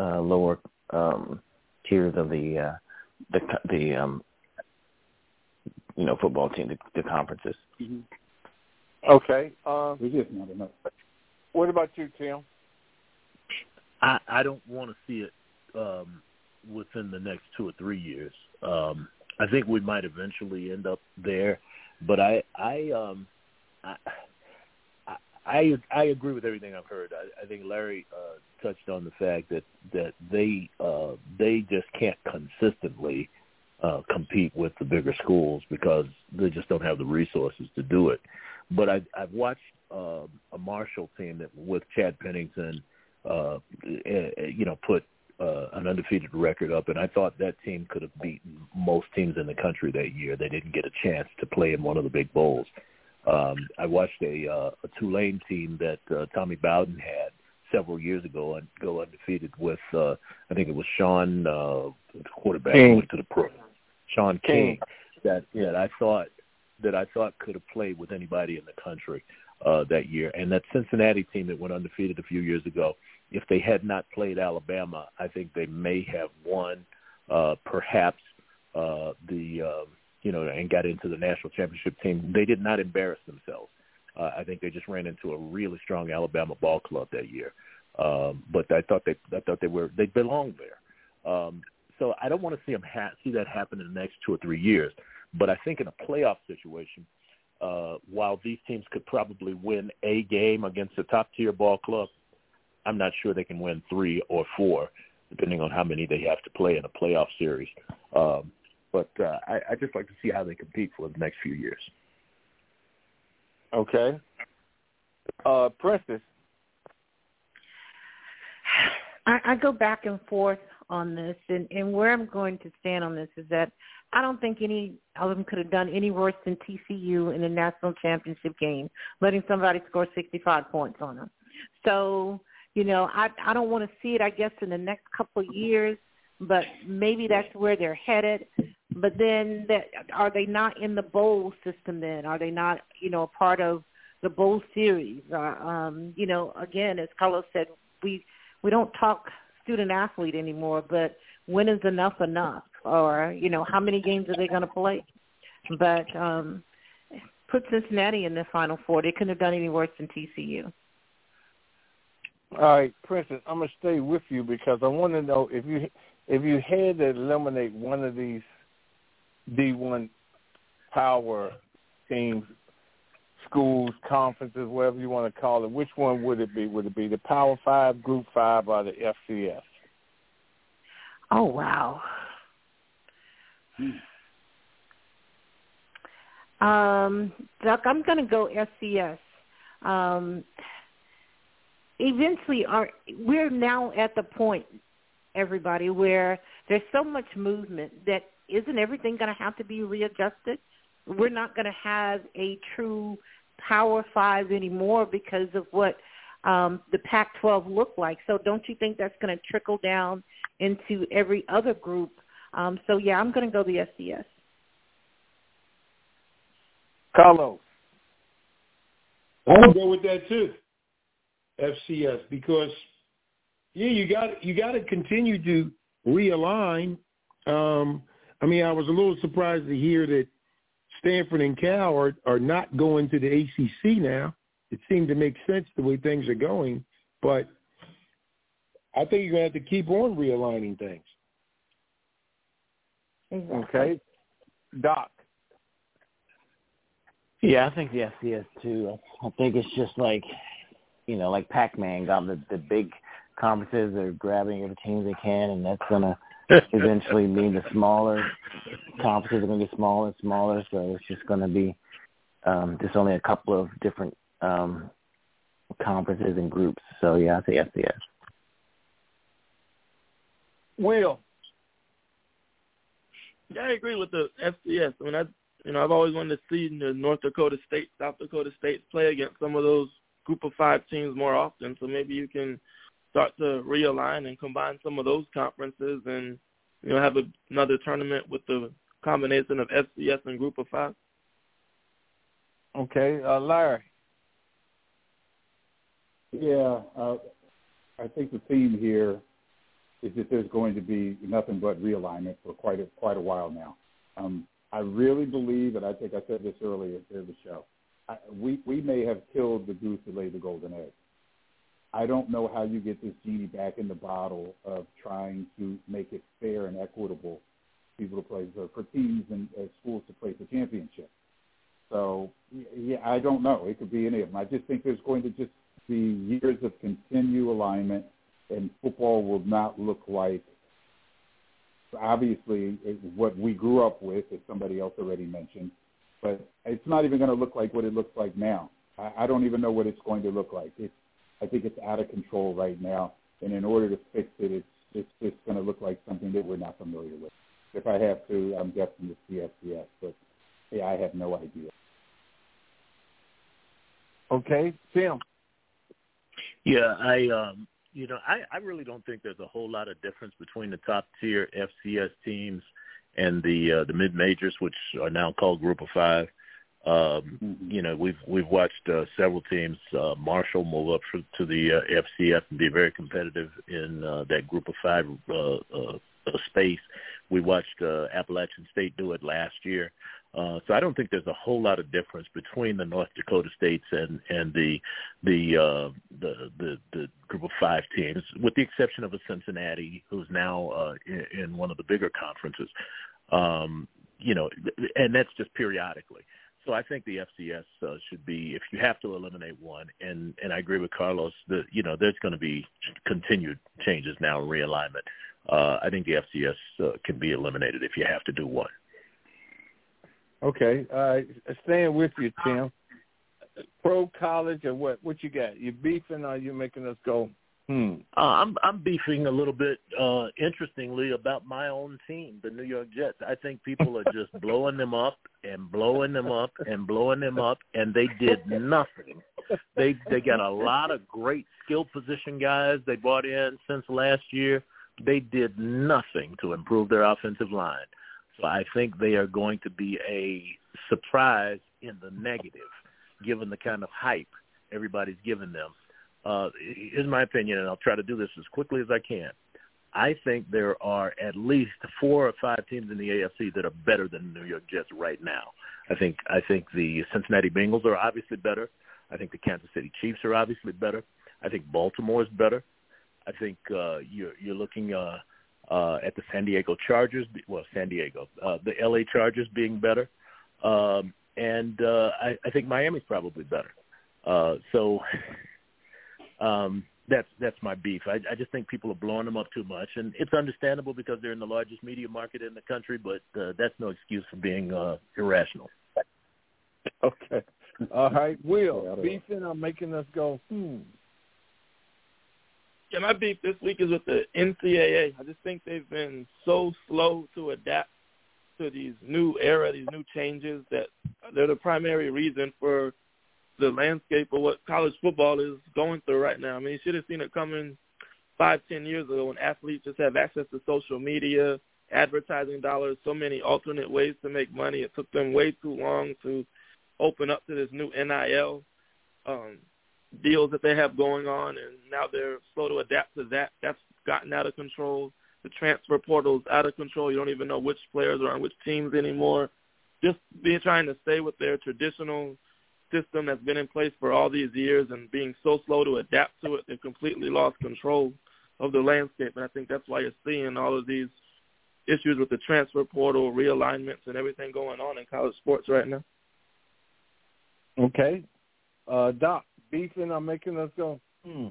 uh, lower um, tiers of the uh, the the um, you know football team, the, the conferences. Mm-hmm. Okay. Um, There's just not enough. What about you, Tim? I, I don't want to see it um, within the next two or three years. Um, I think we might eventually end up there, but I I um, I, I I agree with everything I've heard. I, I think Larry uh, touched on the fact that that they uh, they just can't consistently uh, compete with the bigger schools because they just don't have the resources to do it. But I, I've watched uh, a Marshall team that with Chad Pennington, uh, you know, put uh, an undefeated record up, and I thought that team could have beaten most teams in the country that year. They didn't get a chance to play in one of the big bowls. Um, I watched a, uh, a Tulane team that uh, Tommy Bowden had several years ago and go undefeated with uh, I think it was Shaun uh, the quarterback King. went to the pro. Shaun King, King that yeah I thought that I thought could have played with anybody in the country. uh, that year. And that Cincinnati team that went undefeated a few years ago, if they had not played Alabama, I think they may have won, uh, perhaps uh, the um, you know and got into the national championship team. They did not embarrass themselves. Uh, I think they just ran into a really strong Alabama ball club that year. Um, but I thought they I thought they were they belonged there. Um, so I don't want to see them ha- see that happen in the next two or three years. But I think in a playoff situation, uh, while these teams could probably win a game against a top tier ball club, I'm not sure they can win three or four, depending on how many they have to play in a playoff series. Um, but uh, I, I just like to see how they compete for the next few years. Okay. Uh, Princess. I, I go back and forth on this, and, and where I'm going to stand on this is that I don't think any of them could have done any worse than TCU in the national championship game, letting somebody score 65 points on them. So, you know, I I don't want to see it. I guess in the next couple of years, but maybe that's where they're headed. But then, that are they not in the bowl system? Then are they not, you know, a part of the bowl series? Uh, um, you know, again, as Carlos said, we we don't talk student athlete anymore, but when is enough enough? Or you know, how many games are they going to play? But um, put Cincinnati in the Final Four. They couldn't have done any worse than TCU. All right, Princess, I'm gonna stay with you because I want to know if you if you had to eliminate one of these D1 power teams, schools, conferences, whatever you want to call it, which one would it be? Would it be the Power Five, Group Five, or the FCS? Oh wow. Um, Duck, I'm going to go FCS. Um, eventually, our we're now at the point, everybody, where there's so much movement that isn't everything going to have to be readjusted? We're not going to have a true Power Five anymore because of what um, the Pac-12 looked like. So don't you think that's going to trickle down into every other group? Um, so yeah, I'm going to go the FCS. Carlos. I'll go with that too. FCS because yeah, you got you got to continue to realign. Um, I mean, I was a little surprised to hear that Stanford and Cal are, are not going to the ACC now. It seemed to make sense the way things are going, but I think you're going to have to keep on realigning things. Okay. Doc. Yeah, I think the FCS too. I think it's just like, you know, like Pac-Man got the the big conferences They're grabbing every team they can, and that's gonna eventually mean the smaller conferences are gonna get smaller and smaller. So it's just gonna be um, just only a couple of different um, conferences and groups. So yeah, I say FCS. Will. Yeah, I agree with the FCS. I mean, I you know I've always wanted to see the North Dakota State, South Dakota State play against some of those Group of Five teams more often. So maybe you can start to realign and combine some of those conferences, and you know have a, another tournament with the combination of FCS and Group of Five. Okay, uh, Larry. Yeah, uh, I think the theme here is that there's going to be nothing but realignment for quite a quite a while now. Um, I really believe, and I think I said this earlier in the show, I, we we may have killed the goose that laid the golden egg. I don't know how you get this genie back in the bottle of trying to make it fair and equitable for people to play for, teams and uh, schools to play for championship. So yeah, I don't know. It could be any of them. I just think there's going to just be years of continued alignment, and football will not look like obviously what we grew up with, as somebody else already mentioned. But it's not even going to look like what it looks like now. I, I don't even know what it's going to look like. It's I think it's out of control right now, and in order to fix it, it's it's just going to look like something that we're not familiar with. If I have to, I'm guessing it's the FCS, but yeah, I have no idea. Okay, Tim. Yeah, I um you know, I, I really don't think there's a whole lot of difference between the top tier FCS teams and the uh, the mid majors, which are now called Group of Five. Um, mm-hmm. You know, we've we've watched uh, several teams. Uh, Marshall move up for, to the uh, FCS and be very competitive in uh, that Group of Five uh, uh, space. We watched uh, Appalachian State do it last year. Uh, so I don't think there's a whole lot of difference between the North Dakota states and and the the uh, the, the the group of five teams, with the exception of a Cincinnati, who's now uh, in, in one of the bigger conferences. Um, you know, and that's just periodically. So I think the FCS uh, should be, if you have to eliminate one, and and I agree with Carlos that you know there's going to be continued changes now, realignment. Uh, I think the FCS uh, can be eliminated if you have to do one. Okay. Uh, staying with you, Tim. Pro college or what? What you got? You beefing or you making us go? Hmm. Uh, I'm I'm beefing a little bit. Uh, interestingly, about my own team, the New York Jets. I think people are just blowing them up and blowing them up and blowing them up, and they did nothing. They they got a lot of great skill position guys they brought in since last year. They did nothing to improve their offensive line. So I think they are going to be a surprise in the negative, given the kind of hype everybody's given them. Uh, here's my opinion, and I'll try to do this as quickly as I can. I think there are at least four or five teams in the AFC that are better than the New York Jets right now. I think I think the Cincinnati Bengals are obviously better. I think the Kansas City Chiefs are obviously better. I think Baltimore is better. I think uh, you're you're looking uh, uh, at the San Diego Chargers, well, San Diego, uh, the LA Chargers being better, um, and uh, I, I think Miami's probably better. Uh, so um, that's that's my beef. I, I just think people are blowing them up too much, and it's understandable because they're in the largest media market in the country. But uh, that's no excuse for being uh, irrational. Okay. All right, Will beefing or making us go hmm yeah, my beef this week is with the NCAA. I just think they've been so slow to adapt to these new era, these new changes that they're the primary reason for the landscape of what college football is going through right now. I mean, you should have seen it coming five, ten years ago when athletes just have access to social media, advertising dollars, so many alternate ways to make money. It took them way too long to open up to this new NIL. Um, deals that they have going on, and now they're slow to adapt to that. That's gotten out of control. The transfer portal's out of control. You don't even know which players are on which teams anymore. Just being trying to stay with their traditional system that's been in place for all these years and being so slow to adapt to it, they've completely lost control of the landscape. And I think that's why you're seeing all of these issues with the transfer portal, realignments, and everything going on in college sports right now. Okay. Uh, Doc, beefing or making us go, hmm?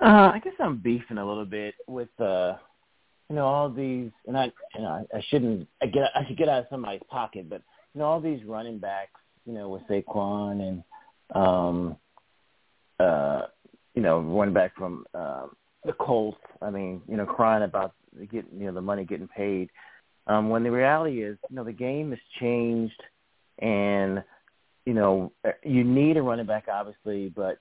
Uh, I guess I'm beefing a little bit with uh you know all these and I you know I, I shouldn't I get I should get out of somebody's pocket but you know all these running backs you know with Saquon and um uh you know running back from uh, the Colts I mean you know crying about getting you know the money getting paid um when the reality is you know the game has changed and you know, you need a running back, obviously, but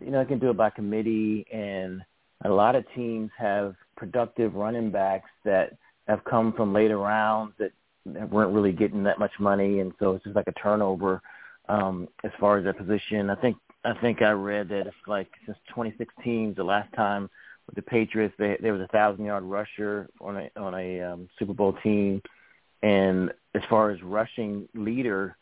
you know, I can do it by committee, and a lot of teams have productive running backs that have come from later rounds that weren't really getting that much money, and so it's just like a turnover um, as far as their position. I think I think I read that it's like since 2016, the last time with the Patriots, they, there was a thousand yard rusher on a on a um, Super Bowl team, and as far as rushing leader,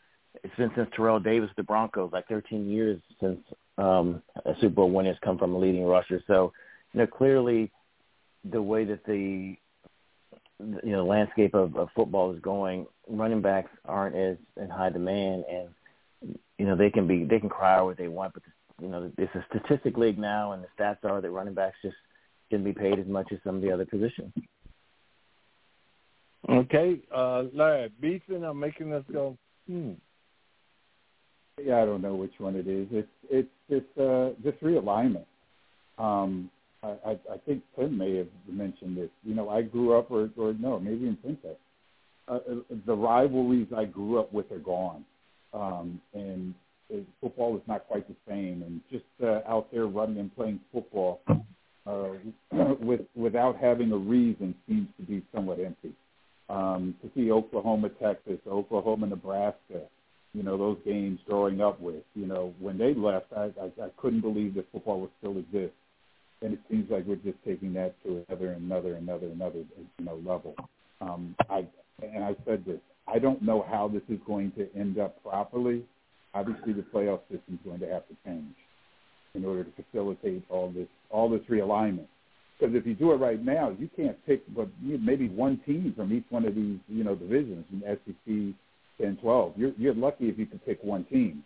been since Terrell Davis, the Broncos, like 13 years since um, a Super Bowl winner has come from a leading rusher. So, you know, clearly the way that the you know landscape of, of football is going, running backs aren't as in high demand, and you know they can be they can cry what they want, but you know it's a statistic league now, and the stats are that running backs just shouldn't be paid as much as some of the other positions. Okay, uh, Larry, beefing or making us go, hmm, yeah, I don't know which one it is. It's it's it's uh, just realignment. Um, I, I, think Tim may have mentioned this. You know, I grew up, or or no, maybe in Princess. Uh, uh, the rivalries I grew up with are gone, um, and it, football is not quite the same. And just uh, out there running and playing football uh, with without having a reason seems to be somewhat empty. Um, to see Oklahoma, Texas, Oklahoma, Nebraska, you know, those games growing up with. You know, when they left, I, I, I couldn't believe that football would still exist. And it seems like we're just taking that to another, another, another, another, you know, level. Um, I and I said this. I don't know how this is going to end up properly. Obviously, the playoff system is going to have to change in order to facilitate all this all this realignment. Because if you do it right now, you can't pick but maybe one team from each one of these you know divisions in SEC, 10, 12. You're you're lucky if you can pick one team,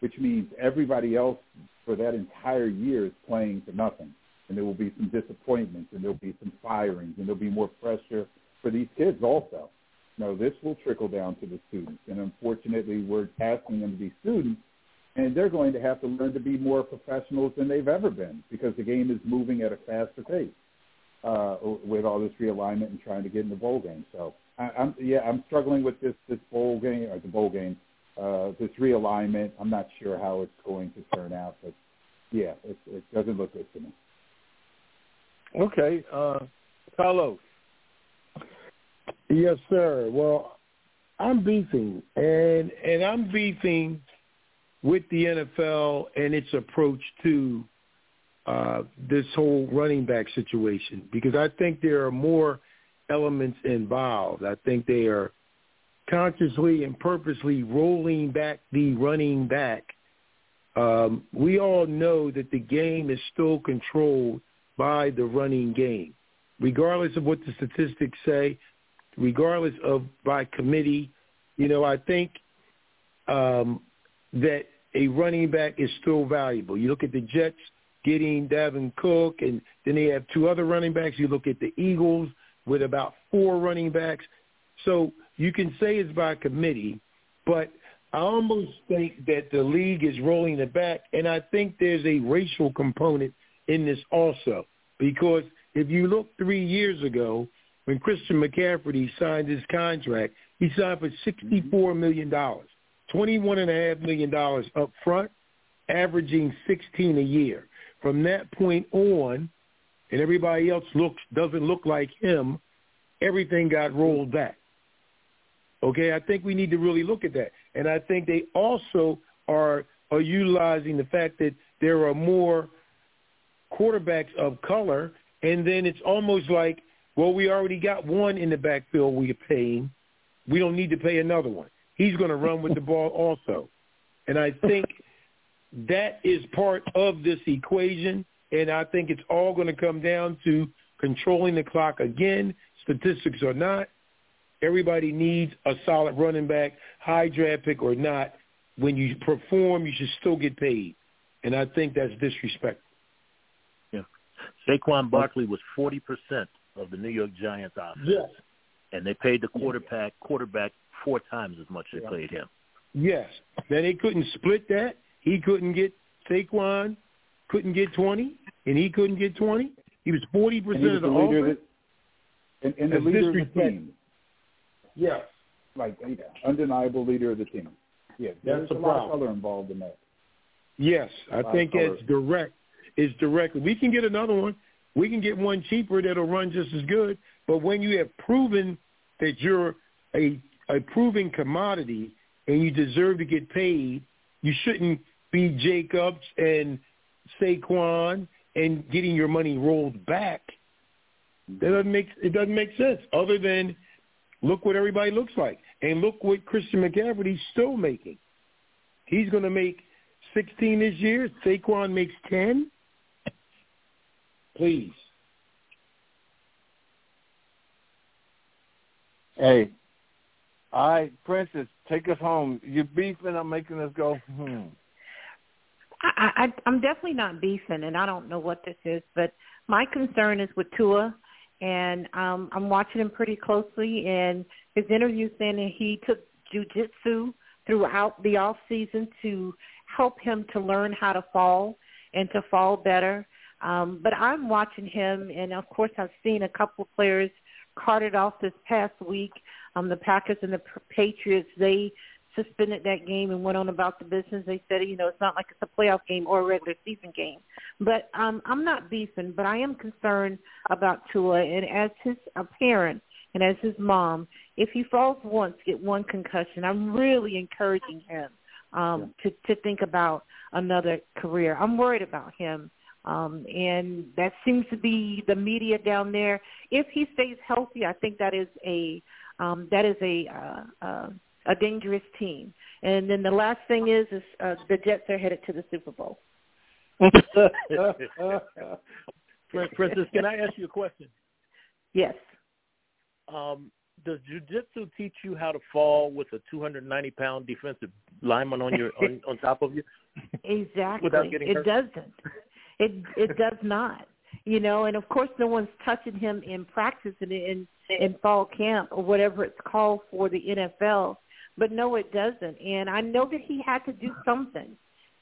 which means everybody else for that entire year is playing for nothing, and there will be some disappointments, and there'll be some firings, and there'll be more pressure for these kids also. No, this will trickle down to the students, and unfortunately, we're asking them to be students, and they're going to have to learn to be more professionals than they've ever been because the game is moving at a faster pace uh, with all this realignment and trying to get in the bowl game. So, I, I'm yeah, I'm struggling with this this bowl game or the bowl game, uh, this realignment. I'm not sure how it's going to turn out, but yeah, it, it doesn't look good to me. Okay, uh, Carlos. Yes, sir. Well, I'm beefing, and and I'm beefing with the NFL and its approach to uh, this whole running back situation because I think there are more elements involved. I think they are consciously and purposely rolling back the running back. Um, we all know that the game is still controlled by the running game. Regardless of what the statistics say, regardless of by committee. You know, I think um, that a running back is still valuable. You look at the Jets getting Dalvin Cook, and then they have two other running backs. You look at the Eagles with about four running backs. So you can say it's by committee, but I almost think that the league is rolling it back, and I think there's a racial component in this also. Because if you look three years ago, when Christian McCaffrey signed his contract, he signed for $64 mm-hmm. million, $21.5 million up front, averaging 16 a year. From that point on, and everybody else looks doesn't look like him, everything got rolled back. Okay, I think we need to really look at that. And I think they also are are utilizing the fact that there are more quarterbacks of color, and then it's almost like well, we already got one in the backfield we're paying. We don't need to pay another one. He's going to run with the ball also. And I think that is part of this equation. And I think it's all going to come down to controlling the clock again, statistics or not. Everybody needs a solid running back, high draft pick or not. When you perform, you should still get paid. And I think that's disrespectful. Yeah. Saquon Barkley was 40% of the New York Giants offense. Yes. And they paid the quarterback quarterback four times as much as they paid him. Yes. Then they couldn't split that. He couldn't get Saquon couldn't get twenty and he couldn't get twenty. He was forty percent of the, the offense. and, and the leader of the team. Yes. Like yeah, undeniable leader of the team. Yeah, there's a, a lot of color involved in that. Yes, I think it's direct. It's direct. We can get another one. We can get one cheaper that'll run just as good. But when you have proven that you're a a proven commodity and you deserve to get paid, you shouldn't be Jacobs and Saquon and getting your money rolled back. That doesn't make it doesn't make sense. Other than look what everybody looks like, and look what Christian McCaffrey's still making. He's going to make 16 this year. Saquon makes 10 please. Hey, all right, Princess, take us home. You're beefing. I'm making us go. Hmm. I, I, I'm definitely not beefing, and I don't know what this is, but my concern is with Tua, and um, I'm watching him pretty closely. And his interview saying that he took jujitsu throughout the off season to help him to learn how to fall and to fall better. Um, but I'm watching him, and of course, I've seen a couple of players carted off this past week. Um, the Packers and the Patriots, they suspended that game and went on about the business. They said, you know, it's not like it's a playoff game or a regular season game. But um, I'm not beefing, but I am concerned about Tua. And as his a parent and as his mom, if he falls once, get one concussion. I'm really encouraging him um, to to think about another career. I'm worried about him, um, and that seems to be the media down there. If he stays healthy, I think that is a um, that is a uh, uh, a dangerous team. And then the last thing is, is uh, the Jets are headed to the Super Bowl. Princess, can I ask you a question? Yes. Um, does jujitsu teach you how to fall with a 290 pound defensive lineman on your on, on top of you? Exactly. Without getting it hurt? doesn't. It it does not. You know, and of course, no one's touching him in practice and in in fall camp or whatever it's called for the NFL. But no, it doesn't. And I know that he had to do something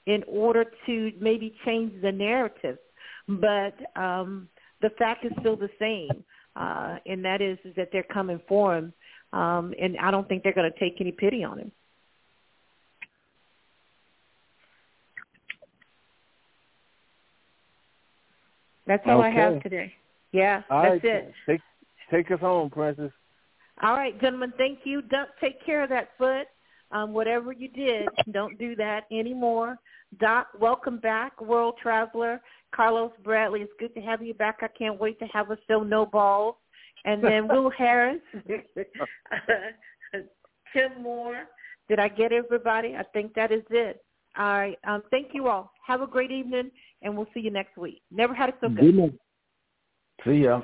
in order to maybe change the narrative. But um, the fact is still the same, uh, and that is, is that they're coming for him. Um, and I don't think they're going to take any pity on him. That's all I have today. Yeah, All that's right, it. Take take us home, Princess. All right, gentlemen, thank you. Don't take care of that foot. Um, whatever you did, don't do that anymore. Doc, welcome back, world traveler. Carlos Bradley, it's good to have you back. I can't wait to have a show, No Balls. And then Will Harris, Tim Moore. Did I get everybody? I think that is it. All right. Um, thank you all. Have a great evening, and we'll see you next week. Never had it so good. See ya.